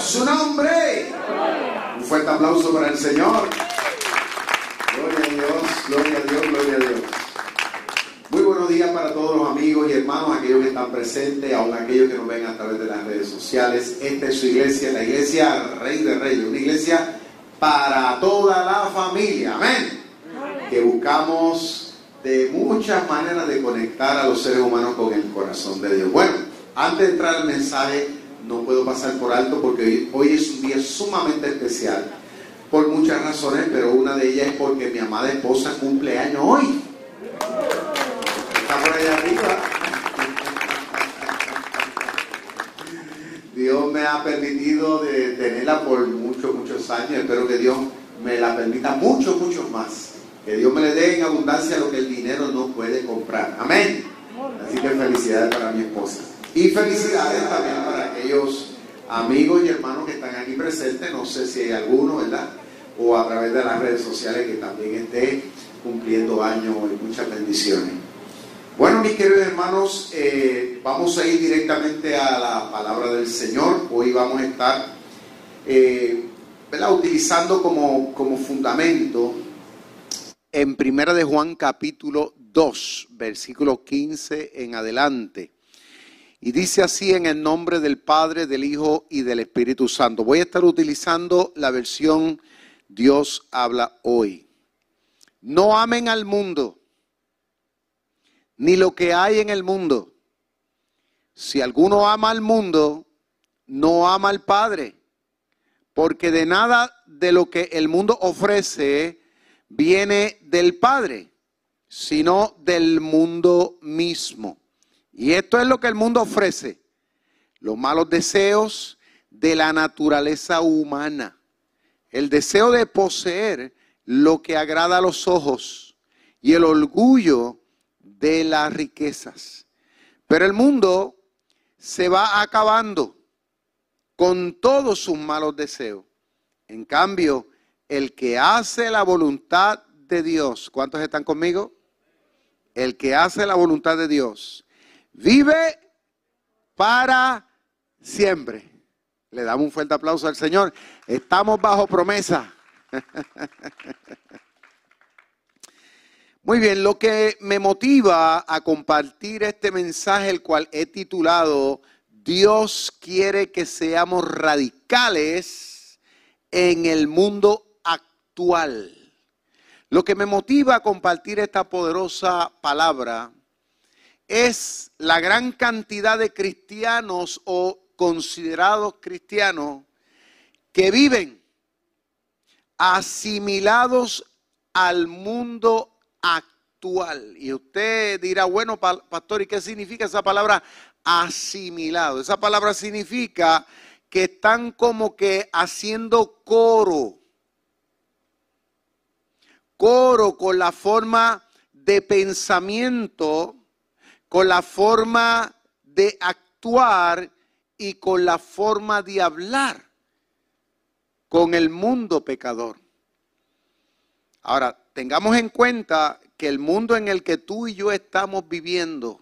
su nombre. Un fuerte aplauso para el Señor. Gloria a Dios, gloria a Dios, gloria a Dios. Muy buenos días para todos los amigos y hermanos, aquellos que están presentes, aún aquellos que nos ven a través de las redes sociales. Esta es su iglesia, la iglesia Rey de Reyes, una iglesia para toda la familia. Amén. Que buscamos de muchas maneras de conectar a los seres humanos con el corazón de Dios. Bueno, antes de entrar al mensaje, no puedo pasar por alto porque hoy es un día sumamente especial por muchas razones, pero una de ellas es porque mi amada esposa cumple años hoy. Está por allá arriba. Dios me ha permitido tenerla por muchos, muchos años. Espero que Dios me la permita muchos, muchos más. Que Dios me le dé en abundancia lo que el dinero no puede comprar. Amén. Así que felicidades para mi esposa. Y felicidades también para aquellos amigos y hermanos que están aquí presentes. No sé si hay alguno, ¿verdad? O a través de las redes sociales que también esté cumpliendo años y muchas bendiciones. Bueno, mis queridos hermanos, eh, vamos a ir directamente a la palabra del Señor. Hoy vamos a estar eh, utilizando como, como fundamento en Primera de Juan capítulo 2, versículo 15 en adelante. Y dice así en el nombre del Padre, del Hijo y del Espíritu Santo. Voy a estar utilizando la versión Dios habla hoy. No amen al mundo, ni lo que hay en el mundo. Si alguno ama al mundo, no ama al Padre, porque de nada de lo que el mundo ofrece viene del Padre, sino del mundo mismo. Y esto es lo que el mundo ofrece. Los malos deseos de la naturaleza humana. El deseo de poseer lo que agrada a los ojos y el orgullo de las riquezas. Pero el mundo se va acabando con todos sus malos deseos. En cambio, el que hace la voluntad de Dios, ¿cuántos están conmigo? El que hace la voluntad de Dios vive para siempre. Le damos un fuerte aplauso al Señor. Estamos bajo promesa. Muy bien, lo que me motiva a compartir este mensaje, el cual he titulado Dios quiere que seamos radicales en el mundo actual. Lo que me motiva a compartir esta poderosa palabra es la gran cantidad de cristianos o considerados cristianos que viven asimilados al mundo actual. Y usted dirá, bueno, pastor, ¿y qué significa esa palabra asimilado? Esa palabra significa que están como que haciendo coro. Coro con la forma de pensamiento con la forma de actuar y con la forma de hablar con el mundo pecador. Ahora, tengamos en cuenta que el mundo en el que tú y yo estamos viviendo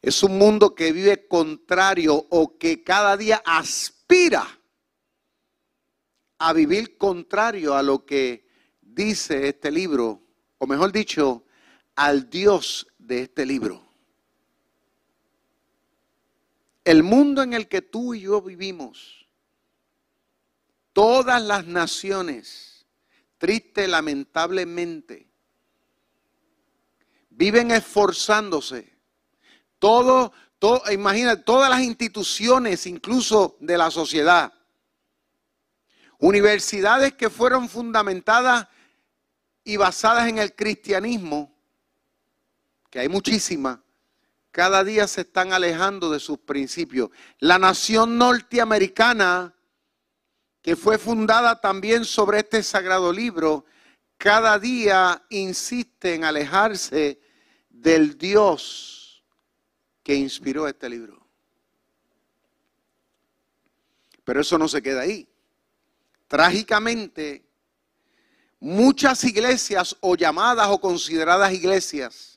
es un mundo que vive contrario o que cada día aspira a vivir contrario a lo que dice este libro, o mejor dicho, al Dios de este libro. El mundo en el que tú y yo vivimos, todas las naciones, triste, lamentablemente, viven esforzándose. Todo, todo, imagina, todas las instituciones, incluso de la sociedad, universidades que fueron fundamentadas y basadas en el cristianismo, que hay muchísimas, cada día se están alejando de sus principios. La nación norteamericana, que fue fundada también sobre este sagrado libro, cada día insiste en alejarse del Dios que inspiró este libro. Pero eso no se queda ahí. Trágicamente, muchas iglesias o llamadas o consideradas iglesias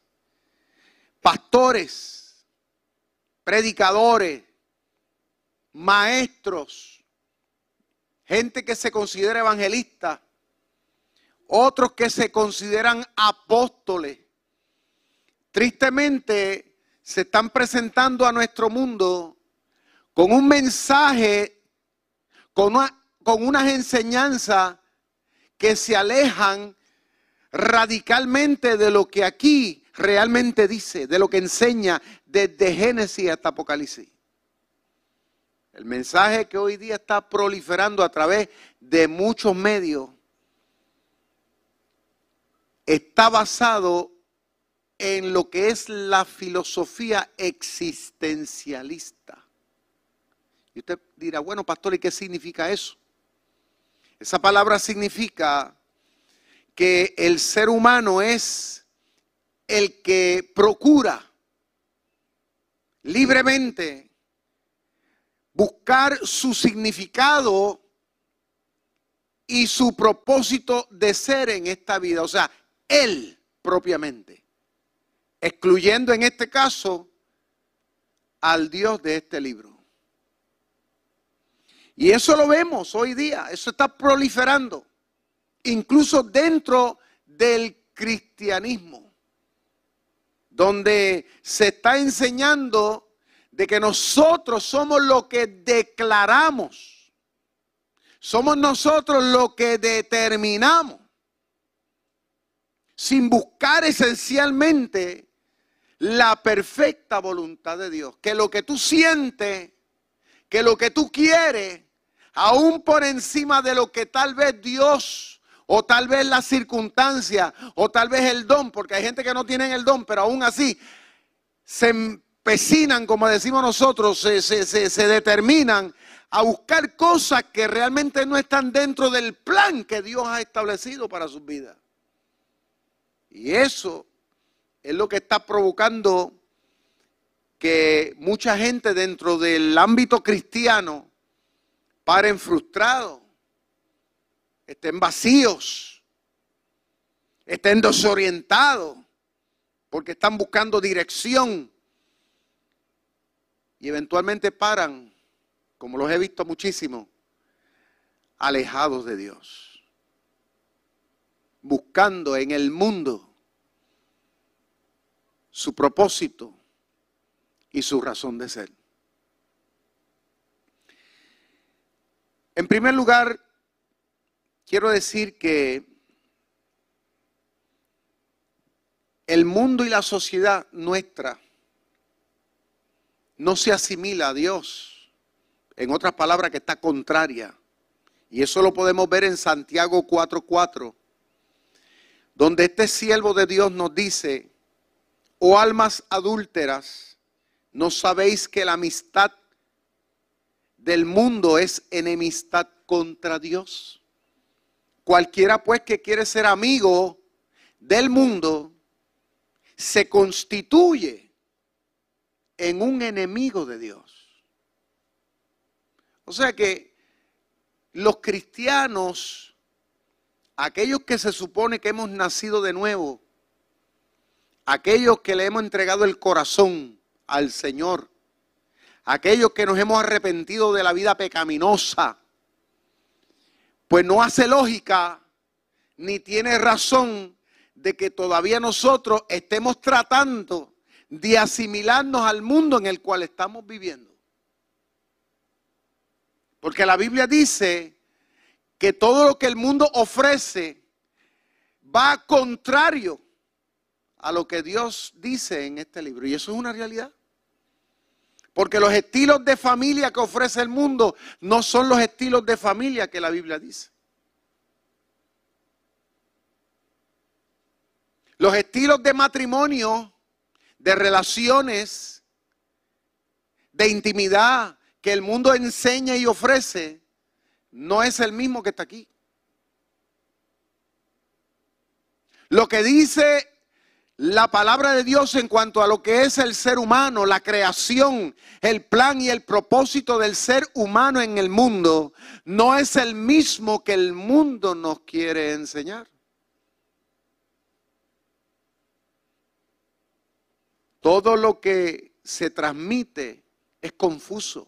pastores, predicadores, maestros, gente que se considera evangelista, otros que se consideran apóstoles. Tristemente se están presentando a nuestro mundo con un mensaje, con, con unas enseñanzas que se alejan radicalmente de lo que aquí realmente dice, de lo que enseña desde Génesis hasta Apocalipsis. El mensaje que hoy día está proliferando a través de muchos medios está basado en lo que es la filosofía existencialista. Y usted dirá, bueno, pastor, ¿y qué significa eso? Esa palabra significa que el ser humano es el que procura libremente buscar su significado y su propósito de ser en esta vida. O sea, él propiamente. Excluyendo en este caso al Dios de este libro. Y eso lo vemos hoy día, eso está proliferando, incluso dentro del cristianismo, donde se está enseñando de que nosotros somos lo que declaramos, somos nosotros lo que determinamos, sin buscar esencialmente la perfecta voluntad de Dios, que lo que tú sientes, que lo que tú quieres, aún por encima de lo que tal vez Dios o tal vez la circunstancia o tal vez el don, porque hay gente que no tiene el don, pero aún así se pesinan, como decimos nosotros, se, se, determinan a buscar cosas que realmente no están dentro del plan que Dios ha establecido para sus vidas. Y eso es lo que está provocando que mucha gente dentro del ámbito cristiano paren frustrados, estén vacíos, estén desorientados, porque están buscando dirección y eventualmente paran, como los he visto muchísimo, alejados de Dios, buscando en el mundo su propósito y su razón de ser. En primer lugar, quiero decir que el mundo y la sociedad nuestra no se asimila a Dios. En otras palabras, que está contraria. Y eso lo podemos ver en Santiago 4:4, donde este siervo de Dios nos dice, oh almas adúlteras, ¿no sabéis que la amistad del mundo es enemistad contra Dios? Cualquiera pues que quiere ser amigo del mundo, se constituye en un enemigo de Dios. O sea que los cristianos, aquellos que se supone que hemos nacido de nuevo, aquellos que le hemos entregado el corazón al Señor, aquellos que nos hemos arrepentido de la vida pecaminosa, pues no hace lógica ni tiene razón de que todavía nosotros estemos tratando de asimilarnos al mundo en el cual estamos viviendo. Porque la Biblia dice que todo lo que el mundo ofrece va contrario a lo que Dios dice en este libro. Y eso es una realidad. Porque los estilos de familia que ofrece el mundo no son los estilos de familia que la Biblia dice. Los estilos de matrimonio de relaciones, de intimidad que el mundo enseña y ofrece, no es el mismo que está aquí. Lo que dice la palabra de Dios en cuanto a lo que es el ser humano, la creación, el plan y el propósito del ser humano en el mundo, no es el mismo que el mundo nos quiere enseñar. Todo lo que se transmite es confuso,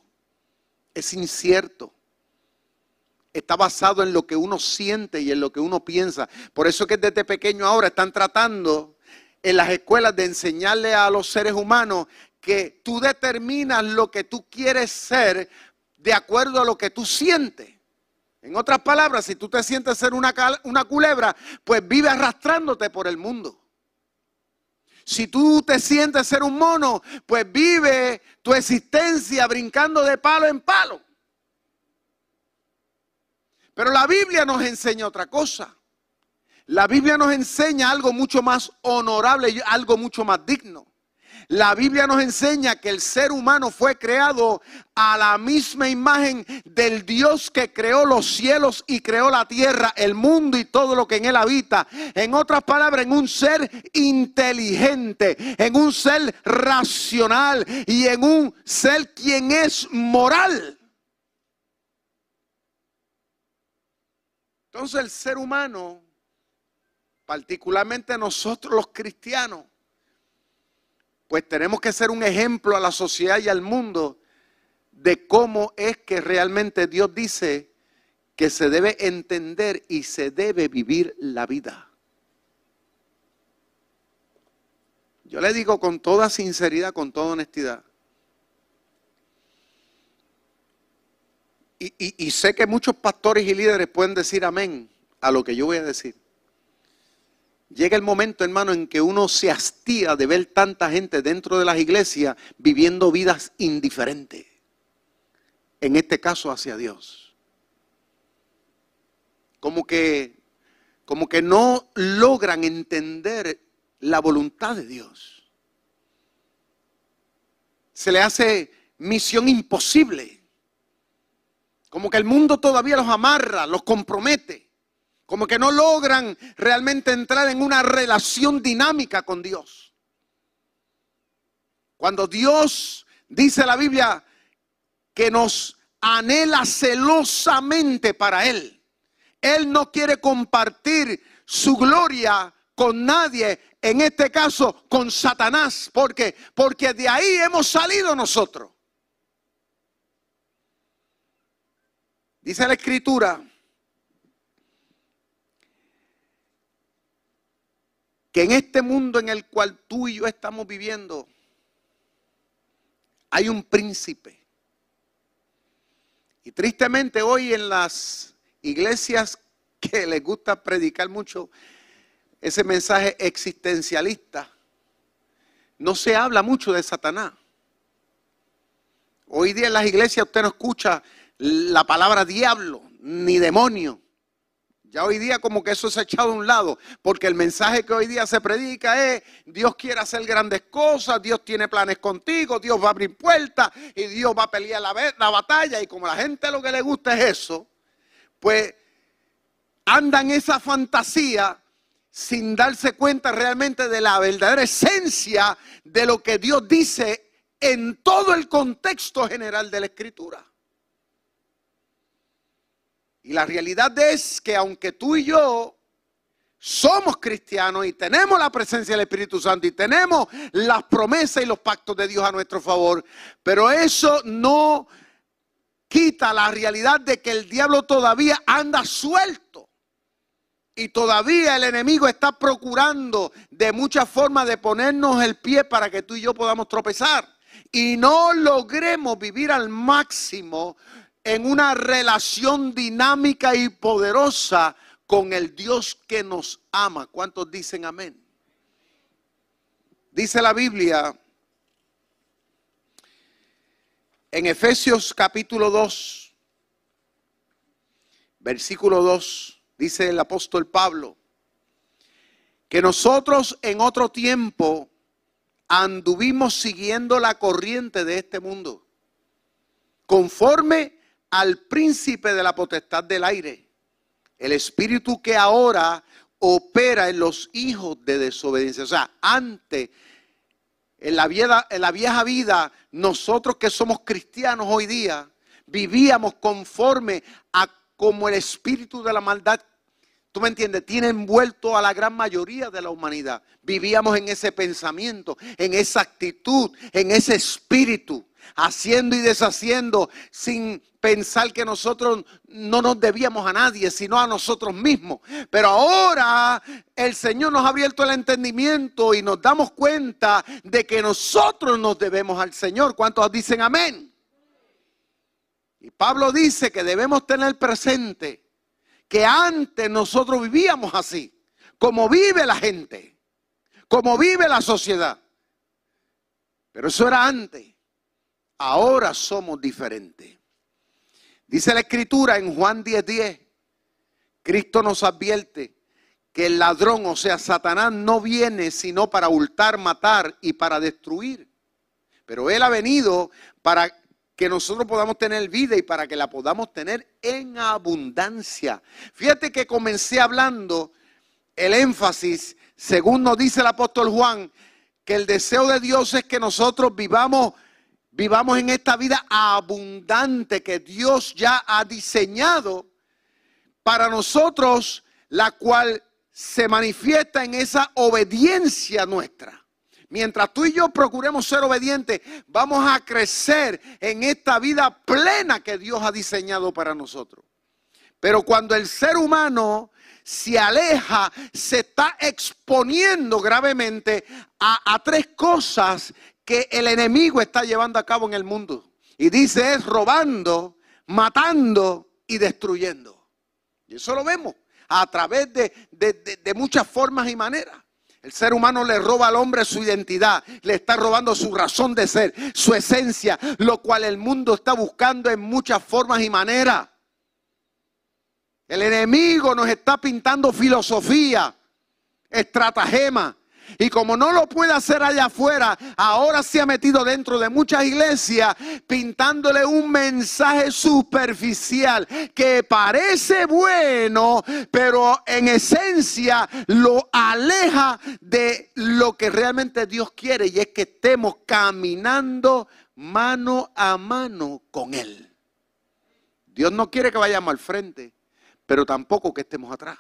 es incierto. Está basado en lo que uno siente y en lo que uno piensa. Por eso que desde pequeño ahora están tratando en las escuelas de enseñarle a los seres humanos que tú determinas lo que tú quieres ser de acuerdo a lo que tú sientes. En otras palabras, si tú te sientes ser una, una culebra, pues vive arrastrándote por el mundo. Si tú te sientes ser un mono, pues vive tu existencia brincando de palo en palo. Pero la Biblia nos enseña otra cosa. La Biblia nos enseña algo mucho más honorable y algo mucho más digno. La Biblia nos enseña que el ser humano fue creado a la misma imagen del Dios que creó los cielos y creó la tierra, el mundo y todo lo que en él habita. En otras palabras, en un ser inteligente, en un ser racional y en un ser quien es moral. Entonces el ser humano, particularmente nosotros los cristianos, pues tenemos que ser un ejemplo a la sociedad y al mundo de cómo es que realmente Dios dice que se debe entender y se debe vivir la vida. Yo le digo con toda sinceridad, con toda honestidad, y, sé que muchos pastores y líderes pueden decir amén a lo que yo voy a decir. Llega el momento, hermano, en que uno se hastía de ver tanta gente dentro de las iglesias viviendo vidas indiferentes. En este caso hacia Dios. Como que, como que no logran entender la voluntad de Dios. Se le hace misión imposible como que el mundo todavía los amarra, los compromete. Como que no logran realmente entrar en una relación dinámica con Dios. Cuando Dios dice la Biblia que nos anhela celosamente para Él. Él no quiere compartir su gloria con nadie, en este caso con Satanás. ¿Por qué? Porque de ahí hemos salido nosotros. Dice la escritura que en este mundo en el cual tú y yo estamos viviendo hay un príncipe. Y tristemente hoy en las iglesias que les gusta predicar mucho ese mensaje existencialista, no se habla mucho de Satanás. Hoy día en las iglesias usted no escucha la palabra diablo ni demonio. Ya hoy día como que eso se ha echado a un lado, porque el mensaje que hoy día se predica es, Dios quiere hacer grandes cosas, Dios tiene planes contigo, Dios va a abrir puertas y Dios va a pelear la, la batalla. Y como la gente lo que le gusta es eso, pues anda en esa fantasía sin darse cuenta realmente de la verdadera esencia de lo que Dios dice en todo el contexto general de la escritura. Y la realidad es que aunque tú y yo somos cristianos y tenemos la presencia del Espíritu Santo y tenemos las promesas y los pactos de Dios a nuestro favor, pero eso no quita la realidad de que el diablo todavía anda suelto. Y todavía el enemigo está procurando de muchas formas de ponernos el pie para que tú y yo podamos tropezar. Y no logremos vivir al máximo en una relación dinámica y poderosa con el Dios que nos ama. ¿Cuántos dicen amén? Dice la Biblia en Efesios capítulo 2, versículo 2, dice el apóstol Pablo, que nosotros en otro tiempo anduvimos siguiendo la corriente de este mundo, conforme al príncipe de la potestad del aire, el espíritu que ahora opera en los hijos de desobediencia. O sea, antes, en la, vieja, en la vieja vida, nosotros que somos cristianos hoy día, vivíamos conforme a como el espíritu de la maldad ¿Tú me entiendes? Tiene envuelto a la gran mayoría de la humanidad. Vivíamos en ese pensamiento, en esa actitud, en ese espíritu. haciendo y deshaciendo sin pensar que nosotros no nos debíamos a nadie, sino a nosotros mismos. Pero ahora el Señor nos ha abierto el entendimiento y nos damos cuenta de que nosotros nos debemos al Señor. ¿Cuántos dicen amén? Y Pablo dice que debemos tener presente que antes nosotros vivíamos así, como vive la gente, como vive la sociedad. Pero eso era antes. Ahora somos diferentes. Dice la escritura en Juan 10:10, Cristo nos advierte que el ladrón, o sea, Satanás, no viene sino para hurtar, matar y para destruir. Pero Él ha venido para que nosotros podamos tener vida y para que la podamos tener en abundancia. Fíjate que comencé hablando el énfasis, según nos dice el apóstol Juan, que el deseo de Dios es que nosotros vivamos vivamos en esta vida abundante que Dios ya ha diseñado para nosotros, la cual se manifiesta en esa obediencia nuestra. Mientras tú y yo procuremos ser obedientes, vamos a crecer en esta vida plena que Dios ha diseñado para nosotros. Pero cuando el ser humano se aleja, se está exponiendo gravemente a, tres cosas que el enemigo está llevando a cabo en el mundo. Y dice es robando, matando y destruyendo. Y eso lo vemos a través de, de, muchas formas y maneras. El ser humano le roba al hombre su identidad, le está robando su razón de ser, su esencia, lo cual el mundo está buscando en muchas formas y maneras. El enemigo nos está pintando filosofía, estratagema, y como no lo puede hacer allá afuera, ahora se ha metido dentro de muchas iglesias pintándole un mensaje superficial que parece bueno, pero en esencia lo aleja de lo que realmente Dios quiere y es que estemos caminando mano a mano con Él. Dios no quiere que vayamos al frente, pero tampoco que estemos atrás.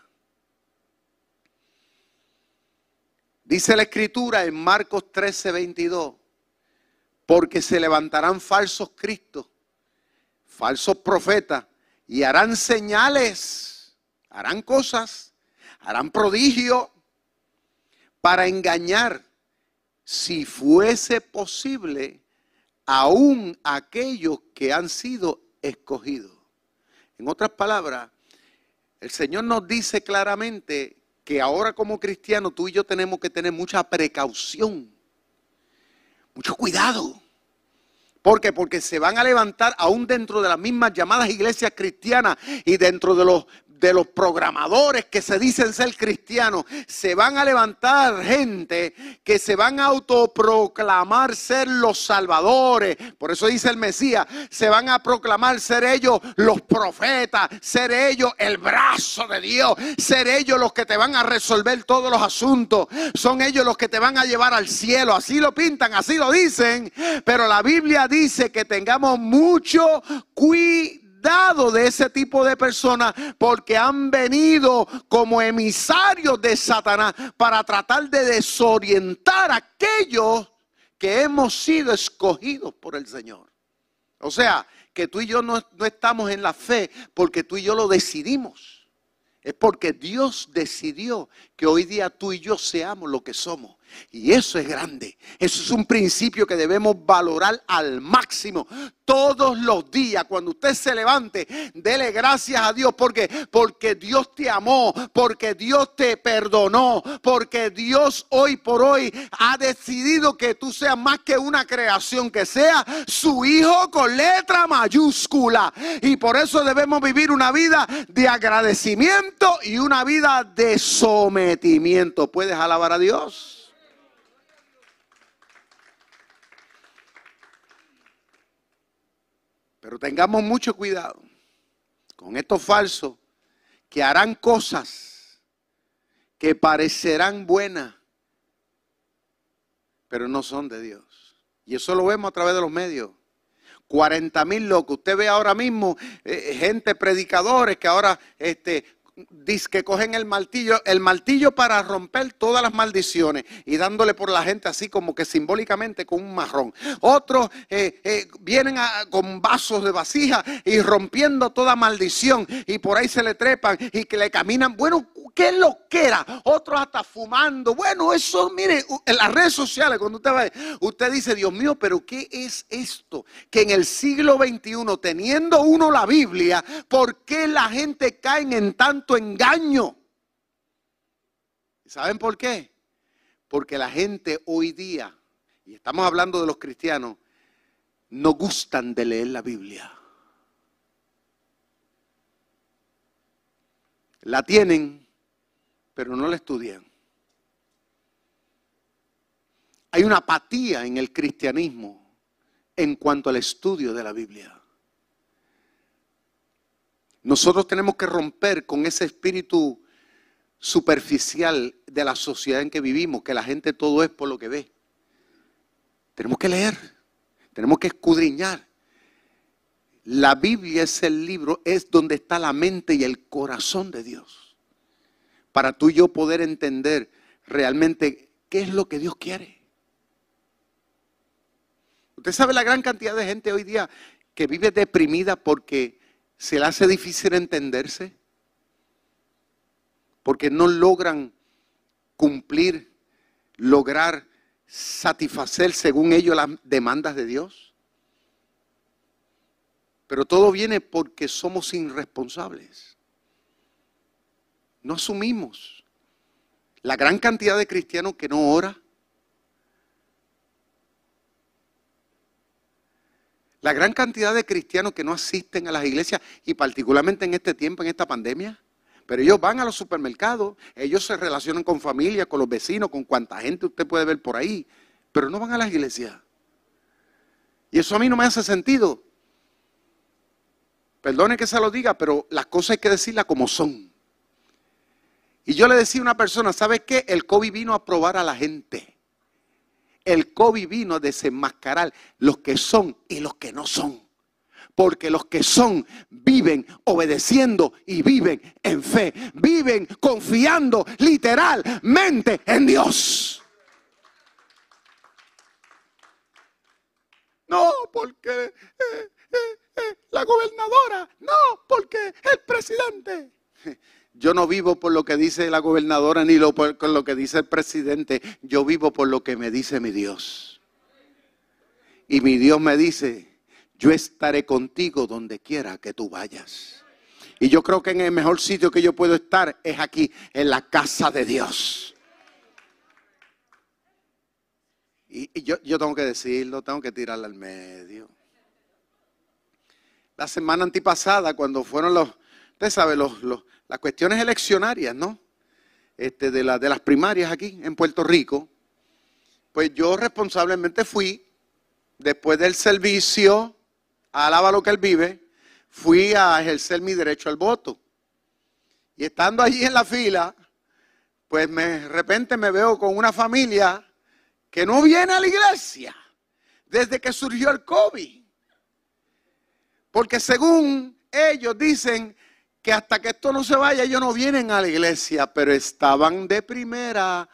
Dice la escritura en Marcos 13, 22, porque se levantarán falsos cristos, falsos profetas, y harán señales, harán cosas, harán prodigios para engañar, si fuese posible, aún aquellos que han sido escogidos. En otras palabras, el Señor nos dice claramente que ahora como cristianos tú y yo tenemos que tener mucha precaución, mucho cuidado. ¿Por qué? Porque se van a levantar aún dentro de las mismas llamadas iglesias cristianas y dentro de los de los programadores que se dicen ser cristianos, se van a levantar gente que se van a autoproclamar ser los salvadores. Por eso dice el Mesías, se van a proclamar ser ellos los profetas, ser ellos el brazo de Dios, ser ellos los que te van a resolver todos los asuntos. Son ellos los que te van a llevar al cielo. Así lo pintan, así lo dicen. Pero la Biblia dice que tengamos mucho cuidado de ese tipo de personas porque han venido como emisarios de Satanás para tratar de desorientar a aquellos que hemos sido escogidos por el Señor. O sea, que tú y yo no, no estamos en la fe porque tú y yo lo decidimos. Es porque Dios decidió que hoy día tú y yo seamos lo que somos. Y eso es grande. Eso es un principio que debemos valorar al máximo. Todos los días, cuando usted se levante, dele gracias a Dios. porque Porque Dios te amó, porque Dios te perdonó, porque Dios hoy por hoy ha decidido que tú seas más que una creación, que sea su hijo con letra mayúscula. Y por eso debemos vivir una vida de agradecimiento y una vida de sometimiento. ¿Puedes alabar a Dios? Pero tengamos mucho cuidado con estos falsos que harán cosas que parecerán buenas, pero no son de Dios. Y eso lo vemos a través de los medios. 40 mil locos. Usted ve ahora mismo eh, gente, predicadores que ahora este, dice que cogen el martillo, el martillo para romper todas las maldiciones y dándole por la gente así como que simbólicamente con un marrón. Otros eh, eh, vienen con vasos de vasija y rompiendo toda maldición y por ahí se le trepan y que le caminan. Bueno, qué lo que era. Otros hasta fumando. Bueno, eso, mire, en las redes sociales, cuando usted va, usted dice, Dios mío, pero ¿qué es esto? Que en el siglo XXI, teniendo uno la Biblia, ¿por qué la gente cae en tanto engaño. ¿Saben por qué? Porque la gente hoy día, y estamos hablando de los cristianos, no gustan de leer la Biblia. La tienen, pero no la estudian. Hay una apatía en el cristianismo en cuanto al estudio de la Biblia. Nosotros tenemos que romper con ese espíritu superficial de la sociedad en que vivimos, que la gente todo es por lo que ve. Tenemos que leer, tenemos que escudriñar. La Biblia es el libro, es donde está la mente y el corazón de Dios. Para tú y yo poder entender realmente qué es lo que Dios quiere. Usted sabe la gran cantidad de gente hoy día que vive deprimida porque se le hace difícil entenderse porque no logran cumplir, lograr satisfacer según ellos las demandas de Dios. Pero todo viene porque somos irresponsables. No asumimos. La gran cantidad de cristianos que no ora, La gran cantidad de cristianos que no asisten a las iglesias y particularmente en este tiempo, en esta pandemia. Pero ellos van a los supermercados, ellos se relacionan con familia, con los vecinos, con cuanta gente usted puede ver por ahí, pero no van a las iglesias. Y eso a mí no me hace sentido. Perdone que se lo diga, pero las cosas hay que decirlas como son. Y yo le decía a una persona, ¿sabe qué? El COVID vino a probar a la gente el COVID vino a desenmascarar los que son y los que no son. Porque los que son viven obedeciendo y viven en fe. Viven confiando literalmente en Dios. No, porque eh, eh, eh, la gobernadora. No, porque el presidente. Yo no vivo por lo que dice la gobernadora ni por lo que dice el presidente. Yo vivo por lo que me dice mi Dios. Y mi Dios me dice, yo estaré contigo donde quiera que tú vayas. Y yo creo que en el mejor sitio que yo puedo estar es aquí, en la casa de Dios. Y, yo, yo, tengo que decirlo, tengo que tirarla al medio. La semana antipasada, cuando fueron los, usted sabe, los, los, las cuestiones eleccionarias, ¿no? Este, de, de las primarias aquí en Puerto Rico, pues yo responsablemente fui, después del servicio, alaba lo que él vive, fui a ejercer mi derecho al voto. Y estando allí en la fila, pues de repente me veo con una familia que no viene a la iglesia desde que surgió el COVID. Porque según ellos dicen, que hasta que esto no se vaya ellos no vienen a la iglesia, pero estaban de primera,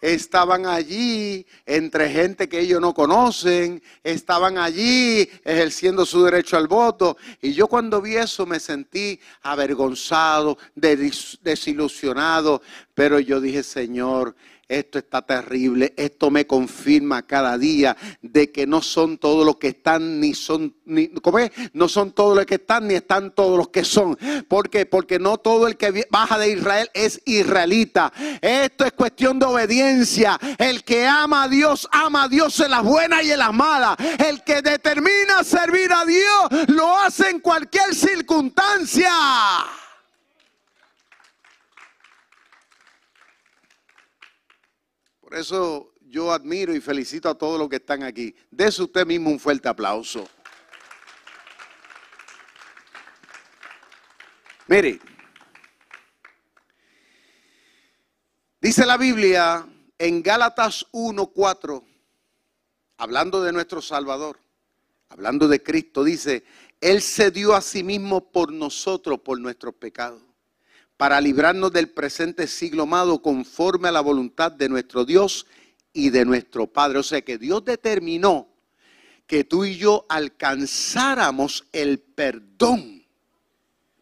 estaban allí entre gente que ellos no conocen, estaban allí ejerciendo su derecho al voto. Y yo cuando vi eso me sentí avergonzado, desilusionado, pero yo dije, Señor, esto está terrible, esto me confirma cada día de que no son todos los que están ni son ni ¿cómo es? No son todos los que están ni están todos los que son. ¿Por qué? Porque no todo el que baja de Israel es israelita. Esto es cuestión de obediencia. El que ama a Dios ama a Dios en las buenas y en las malas. El que determina servir a Dios lo hace en cualquier circunstancia. Eso yo admiro y felicito a todos los que están aquí. Dese usted mismo un fuerte aplauso. Mire, dice la Biblia en Gálatas 1:4, hablando de nuestro Salvador, hablando de Cristo, dice, Él se dio a sí mismo por nosotros, por nuestros pecados para librarnos del presente siglo amado conforme a la voluntad de nuestro Dios y de nuestro Padre. O sea que Dios determinó que tú y yo alcanzáramos el perdón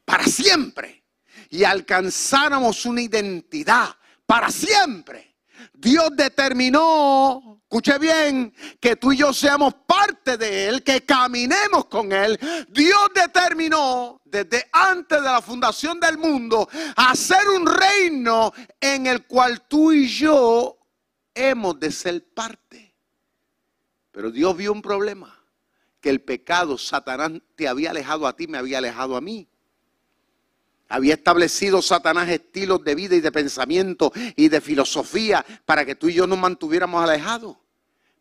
para siempre y alcanzáramos una identidad para siempre. Dios determinó, escuche bien, que tú y yo seamos parte de Él, que caminemos con Él. Dios determinó desde antes de la fundación del mundo hacer un reino en el cual tú y yo hemos de ser parte. Pero Dios vio un problema, que el pecado, Satanás te había alejado a ti, me había alejado a mí. Había establecido Satanás estilos de vida y de pensamiento y de filosofía para que tú y yo nos mantuviéramos alejados.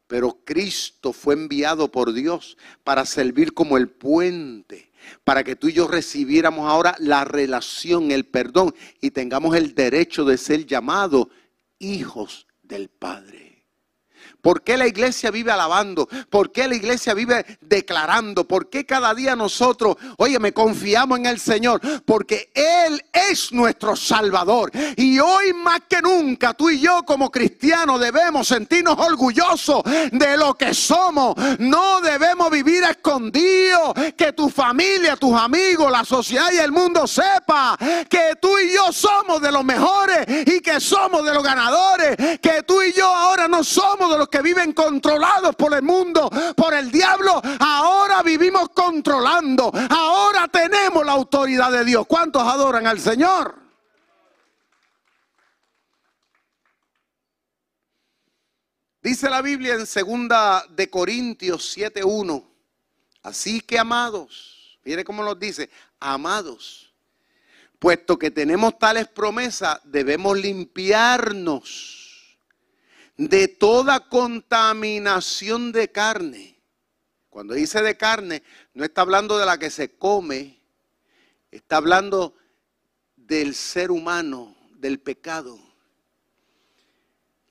Pero Cristo fue enviado por Dios para servir como el puente, para que tú y yo recibiéramos ahora la relación, el perdón y tengamos el derecho de ser llamados hijos del Padre. ¿Por qué la iglesia vive alabando? ¿Por qué la iglesia vive declarando? ¿Por qué cada día nosotros, oye, me confiamos en el Señor? Porque Él es nuestro Salvador. Y hoy más que nunca, tú y yo como cristianos debemos sentirnos orgullosos de lo que somos. No debemos vivir escondidos. Que tu familia, tus amigos, la sociedad y el mundo sepa que tú y yo somos de los mejores y que somos de los ganadores. Que tú y yo ahora no somos de los que viven controlados por el mundo, por el diablo, ahora vivimos controlando. Ahora tenemos la autoridad de Dios. ¿Cuántos adoran al Señor? Dice la Biblia en segunda de Corintios 7:1. Así que amados, mire cómo nos dice, amados, puesto que tenemos tales promesas, debemos limpiarnos de toda contaminación de carne. Cuando dice de carne, no está hablando de la que se come, está hablando del ser humano, del pecado.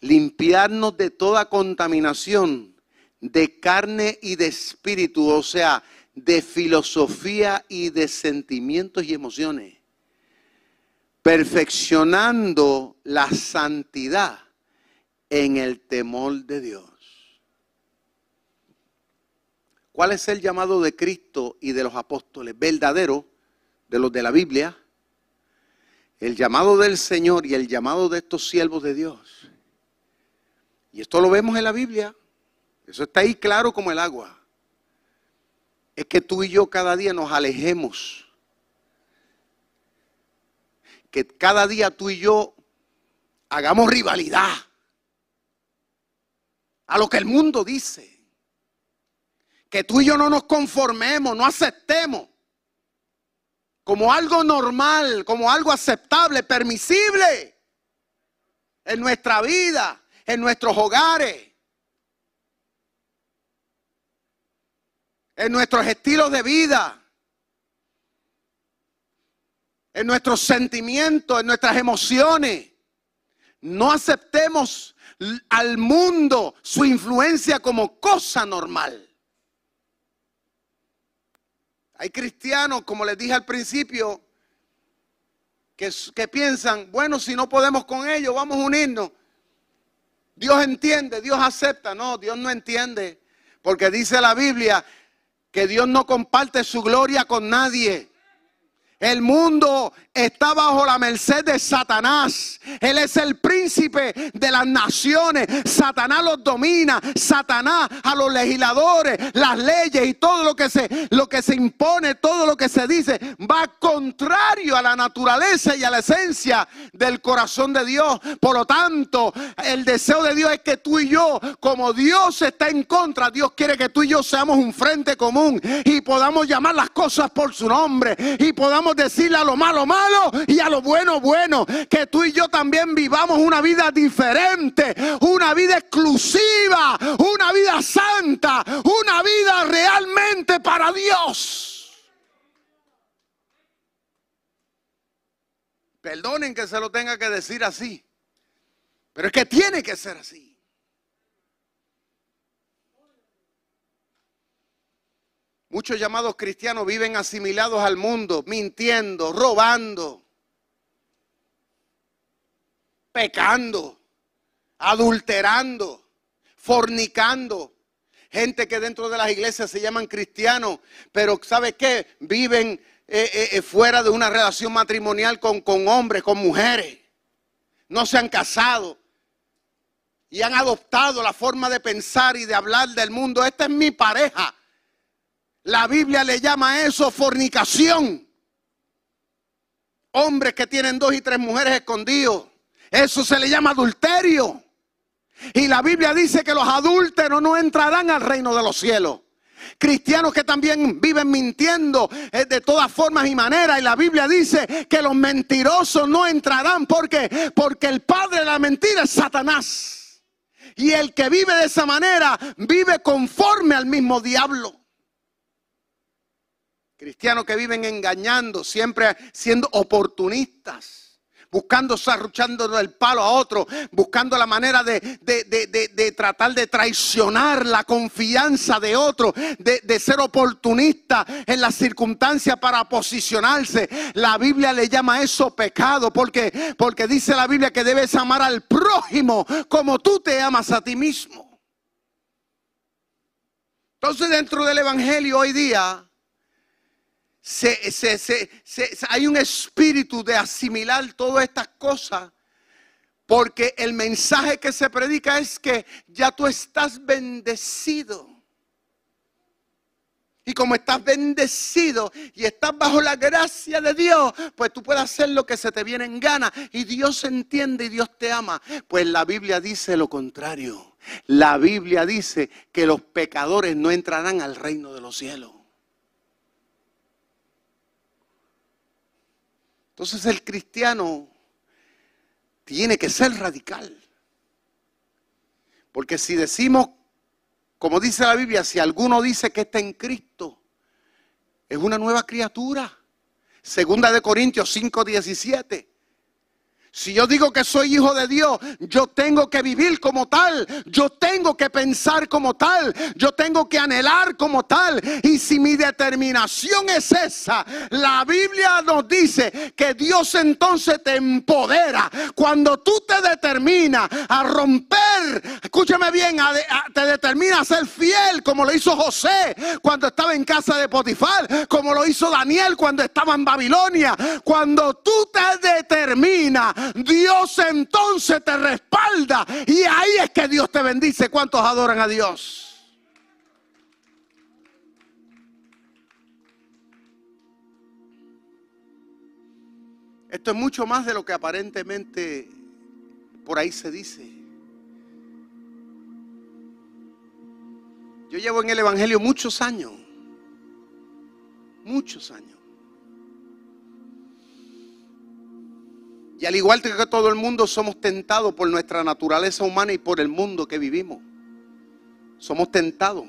Limpiarnos de toda contaminación de carne y de espíritu, o sea, de filosofía y de sentimientos y emociones, perfeccionando la santidad en el temor de Dios. ¿Cuál es el llamado de Cristo y de los apóstoles? Verdadero, de los de la Biblia. El llamado del Señor y el llamado de estos siervos de Dios. Y esto lo vemos en la Biblia. Eso está ahí claro como el agua. Es que tú y yo cada día nos alejemos. Que cada día tú y yo hagamos rivalidad a lo que el mundo dice. Que tú y yo no nos conformemos, no aceptemos como algo normal, como algo aceptable, permisible en nuestra vida, en nuestros hogares, en nuestros estilos de vida, en nuestros sentimientos, en nuestras emociones. No aceptemos al mundo su influencia como cosa normal. Hay cristianos, como les dije al principio, que, que, piensan, bueno, si no podemos con ellos, vamos a unirnos. Dios entiende, Dios acepta. No, Dios no entiende. Porque dice la Biblia que Dios no comparte su gloria con nadie. El mundo está bajo la merced de Satanás. Él es el príncipe de las naciones. Satanás los domina. Satanás a los legisladores, las leyes y todo lo que se lo que se impone, todo lo que se dice va contrario a la naturaleza y a la esencia del corazón de Dios. Por lo tanto, el deseo de Dios es que tú y yo, como Dios está en contra, Dios quiere que tú y yo seamos un frente común y podamos llamar las cosas por su nombre y podamos decirle a lo malo malo y a lo bueno bueno. Que tú y yo también vivamos una vida diferente, una vida exclusiva, una vida santa, una vida realmente para Dios. Perdonen que se lo tenga que decir así, pero es que tiene que ser así. Muchos llamados cristianos viven asimilados al mundo, mintiendo, robando, pecando, adulterando, fornicando. Gente que dentro de las iglesias se llaman cristianos, pero ¿sabe qué? Viven eh, eh, eh, fuera de una relación matrimonial con, con hombres, con mujeres. No se han casado y han adoptado la forma de pensar y de hablar del mundo. Esta es mi pareja. La Biblia le llama a eso fornicación. Hombres que tienen dos y tres mujeres escondidos. Eso se le llama adulterio. Y la Biblia dice que los adúlteros no entrarán al reino de los cielos. Cristianos que también viven mintiendo eh, de todas formas y maneras. Y la Biblia dice que los mentirosos no entrarán. porque Porque el padre de la mentira es Satanás. Y el que vive de esa manera vive conforme al mismo diablo. Cristianos que viven engañando, siempre siendo oportunistas buscando sarruchando el palo a otro, buscando la manera de, de, tratar de traicionar la confianza de otro, de, ser oportunista en las circunstancias para posicionarse. La Biblia le llama eso pecado, porque, porque dice la Biblia que debes amar al prójimo como tú te amas a ti mismo. Entonces dentro del Evangelio hoy día hay un espíritu de asimilar todas estas cosas. Porque el mensaje que se predica es que ya tú estás bendecido. Y como estás bendecido y estás bajo la gracia de Dios, pues tú puedes hacer lo que se te viene en gana. Y Dios entiende y Dios te ama. Pues la Biblia dice lo contrario. La Biblia dice que los pecadores no entrarán al reino de los cielos. Entonces el cristiano tiene que ser radical. Porque si decimos, como dice la Biblia, si alguno dice que está en Cristo, es una nueva criatura. Segunda de Corintios 5, 17. Si yo digo que soy hijo de Dios, yo tengo que vivir como tal, yo tengo que pensar como tal, yo tengo que anhelar como tal. Y si mi determinación es esa, la Biblia nos dice que Dios entonces te empodera. Cuando tú te determinas a romper, escúchame bien, te determinas a ser fiel como lo hizo José cuando estaba en casa de Potifar, como lo hizo Daniel cuando estaba en Babilonia. Cuando tú te determinas Dios entonces te respalda. Y ahí es que Dios te bendice. ¿Cuántos adoran a Dios? Esto es mucho más de lo que aparentemente por ahí se dice. Yo llevo en el Evangelio muchos años, muchos años. Y al igual que todo el mundo somos tentados por nuestra naturaleza humana y por el mundo que vivimos. Somos tentados.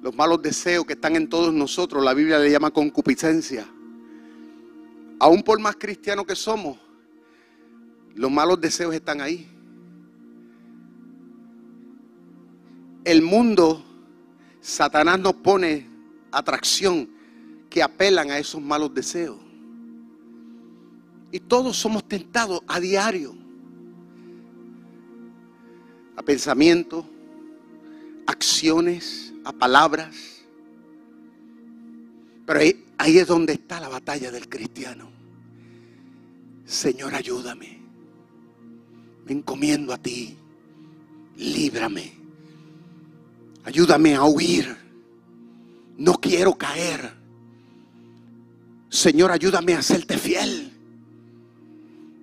Los malos deseos que están en todos nosotros, la Biblia le llama concupiscencia. Aún por más cristianos que somos, los malos deseos están ahí. El mundo, Satanás nos pone atracción que apelan a esos malos deseos. Y todos somos tentados a diario. A pensamientos, acciones, a palabras. Pero ahí, es donde está la batalla del cristiano. Señor, ayúdame. Me encomiendo a ti. Líbrame. Ayúdame a huir. No quiero caer. Señor, ayúdame a hacerte fiel.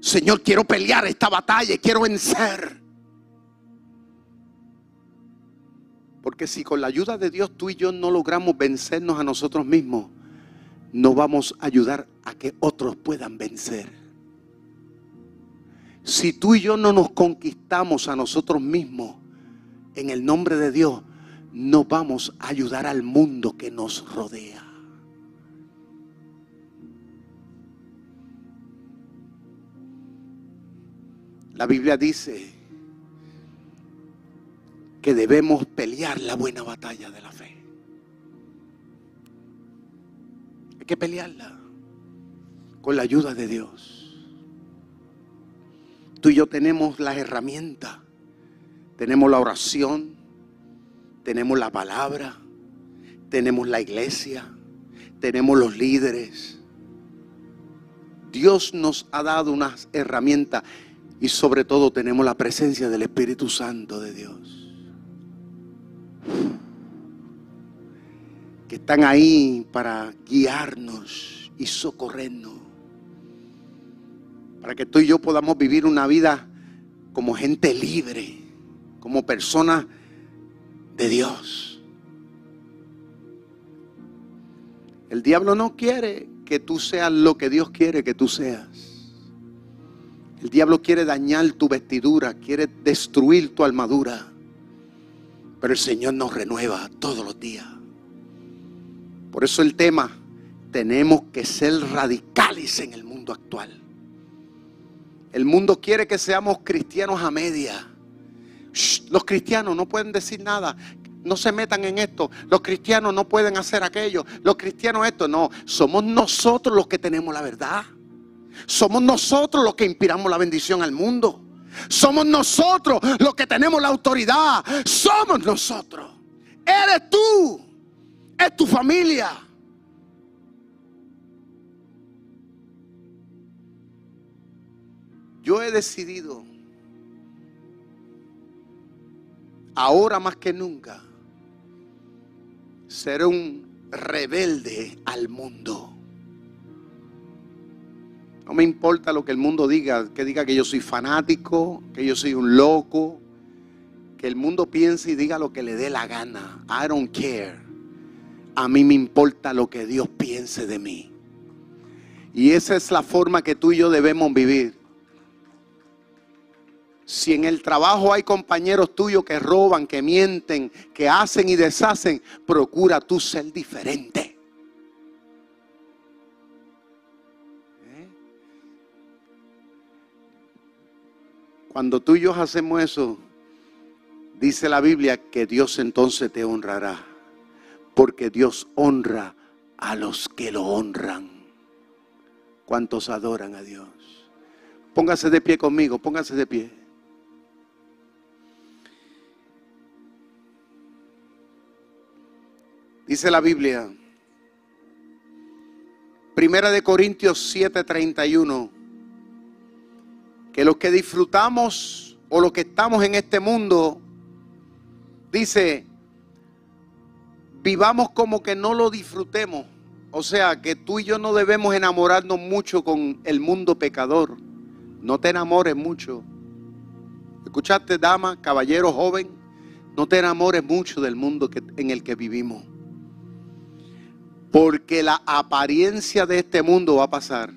Señor, quiero pelear esta batalla, quiero vencer. Porque si con la ayuda de Dios tú y yo no logramos vencernos a nosotros mismos, no vamos a ayudar a que otros puedan vencer. Si tú y yo no nos conquistamos a nosotros mismos en el nombre de Dios, no vamos a ayudar al mundo que nos rodea. La Biblia dice que debemos pelear la buena batalla de la fe. Hay que pelearla con la ayuda de Dios. Tú y yo tenemos las herramientas. Tenemos la oración, tenemos la palabra, tenemos la iglesia, tenemos los líderes. Dios nos ha dado unas herramientas y sobre todo tenemos la presencia del Espíritu Santo de Dios. Que están ahí para guiarnos y socorrernos. Para que tú y yo podamos vivir una vida como gente libre, como personas de Dios. El diablo no quiere que tú seas lo que Dios quiere que tú seas. El diablo quiere dañar tu vestidura, quiere destruir tu armadura. Pero el Señor nos renueva todos los días. Por eso el tema, tenemos que ser radicales en el mundo actual. El mundo quiere que seamos cristianos a media. los cristianos no pueden decir nada. No se metan en esto. Los cristianos no pueden hacer aquello. Los cristianos esto. No, somos nosotros los que tenemos la verdad. Somos nosotros los que inspiramos la bendición al mundo. Somos nosotros los que tenemos la autoridad. Somos nosotros. Eres tú. Es tu familia. Yo he decidido, ahora más que nunca, ser un rebelde al mundo. No me importa lo que el mundo diga, que diga que yo soy fanático, que yo soy un loco, que el mundo piense y diga lo que le dé la gana. I don't care. A mí me importa lo que Dios piense de mí. Y esa es la forma que tú y yo debemos vivir. Si en el trabajo hay compañeros tuyos que roban, que mienten, que hacen y deshacen, procura tú ser diferente. Cuando tú y yo hacemos eso, dice la Biblia que Dios entonces te honrará. Porque Dios honra a los que lo honran. ¿Cuántos adoran a Dios? Póngase de pie conmigo, póngase de pie. Dice la Biblia, Primera de Corintios 7:31, que los que disfrutamos o los que estamos en este mundo, dice, vivamos como que no lo disfrutemos. O sea, que tú y yo no debemos enamorarnos mucho con el mundo pecador. No te enamores mucho. ¿Escuchaste, dama, caballero, joven? No te enamores mucho del mundo que, en el que vivimos. Porque la apariencia de este mundo va a pasar.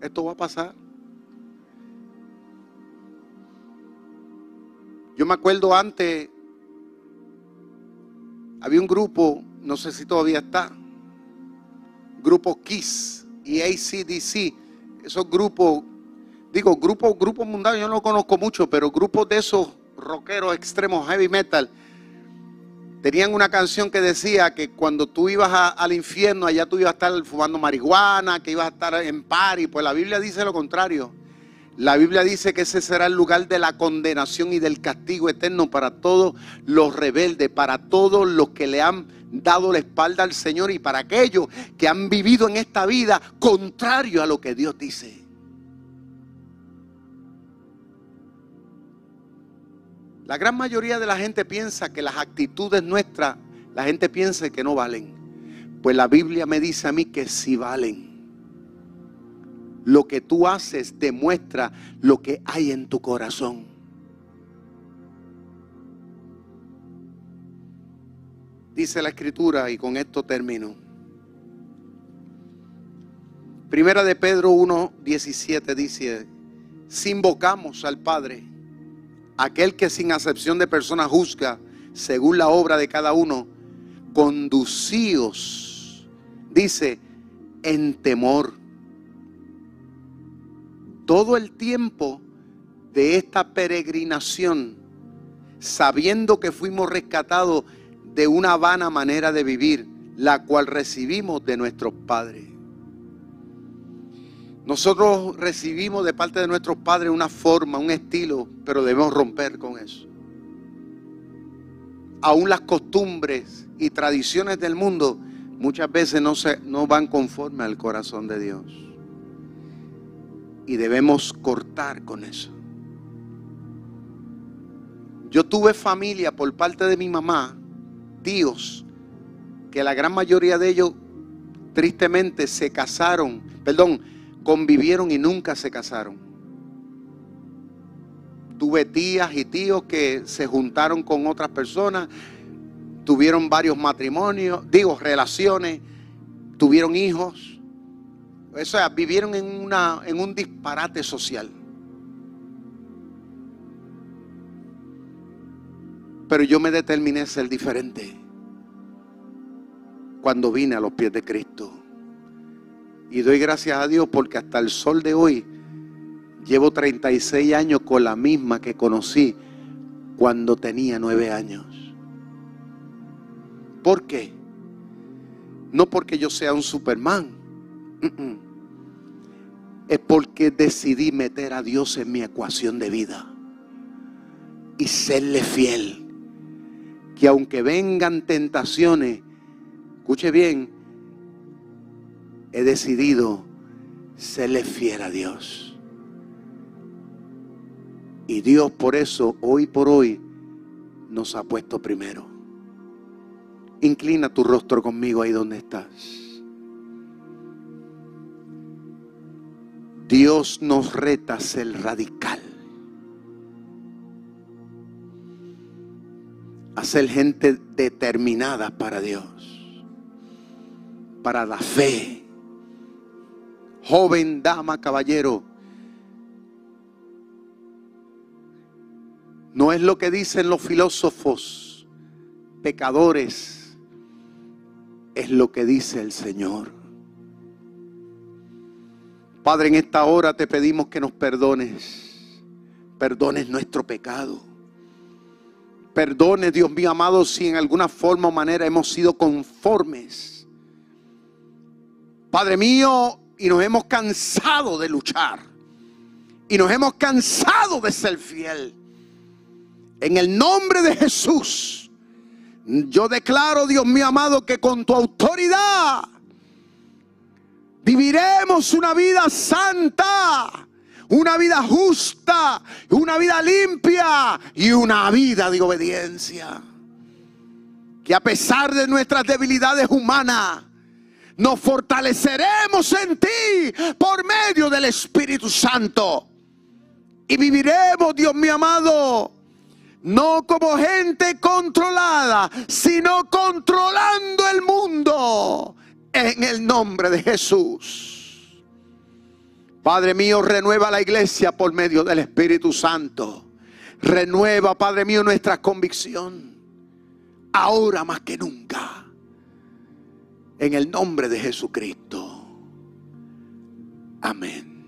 Esto va a pasar. Yo me acuerdo antes, había un grupo, no sé si todavía está, grupo KISS y ACDC, esos grupos, digo, grupos, grupos mundanos, yo no conozco mucho, pero grupos de esos rockeros extremos, heavy metal, Tenían una canción que decía que cuando tú ibas al infierno, allá tú ibas a estar fumando marihuana, que ibas a estar en pari. Pues la Biblia dice lo contrario. La Biblia dice que ese será el lugar de la condenación y del castigo eterno para todos los rebeldes, para todos los que le han dado la espalda al Señor y para aquellos que han vivido en esta vida contrario a lo que Dios dice. La gran mayoría de la gente piensa que las actitudes nuestras, la gente piensa que no valen. Pues la Biblia me dice a mí que sí valen. Lo que tú haces demuestra lo que hay en tu corazón. Dice la escritura y con esto termino. Primera de Pedro 1, 17 dice, si invocamos al Padre, aquel que sin acepción de persona juzga según la obra de cada uno, conducíos, dice, en temor. Todo el tiempo de esta peregrinación, sabiendo que fuimos rescatados de una vana manera de vivir, la cual recibimos de nuestros padres. Nosotros recibimos de parte de nuestros padres una forma, un estilo, pero debemos romper con eso. Aún las costumbres y tradiciones del mundo muchas veces no, se, no van conforme al corazón de Dios. Y debemos cortar con eso. Yo tuve familia por parte de mi mamá, tíos, que la gran mayoría de ellos tristemente se casaron, perdón, convivieron y nunca se casaron. Tuve tías y tíos que se juntaron con otras personas, tuvieron varios matrimonios, digo, relaciones, tuvieron hijos. O sea, vivieron en, una, en un disparate social. Pero yo me determiné a ser diferente cuando vine a los pies de Cristo. Y doy gracias a Dios porque hasta el sol de hoy llevo 36 años con la misma que conocí cuando tenía 9 años. ¿Por qué? No porque yo sea un Superman. Es porque decidí meter a Dios en mi ecuación de vida y serle fiel. Que aunque vengan tentaciones, escuche bien, he decidido serle fiel a Dios. Y Dios por eso, hoy por hoy, nos ha puesto primero. Inclina tu rostro conmigo ahí donde estás. Dios nos reta a ser radical. A ser gente determinada para Dios para la fe. Joven, dama, caballero. No es lo que dicen los filósofos, pecadores. Es lo que dice el Señor. Padre, en esta hora te pedimos que nos perdones. Perdones nuestro pecado. Perdone, Dios mío amado, si en alguna forma o manera hemos sido conformes Padre mío, y nos hemos cansado de luchar. Y nos hemos cansado de ser fiel. En el nombre de Jesús, yo declaro, Dios mío amado, que con tu autoridad viviremos una vida santa, una vida justa, una vida limpia y una vida de obediencia. Que a pesar de nuestras debilidades humanas, nos fortaleceremos en ti por medio del Espíritu Santo. Y viviremos, Dios mío amado, no como gente controlada, sino controlando el mundo en el nombre de Jesús. Padre mío, renueva la iglesia por medio del Espíritu Santo. Renueva, Padre mío, nuestra convicción. Ahora más que nunca. En el nombre de Jesucristo. Amén.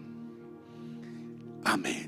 Amén.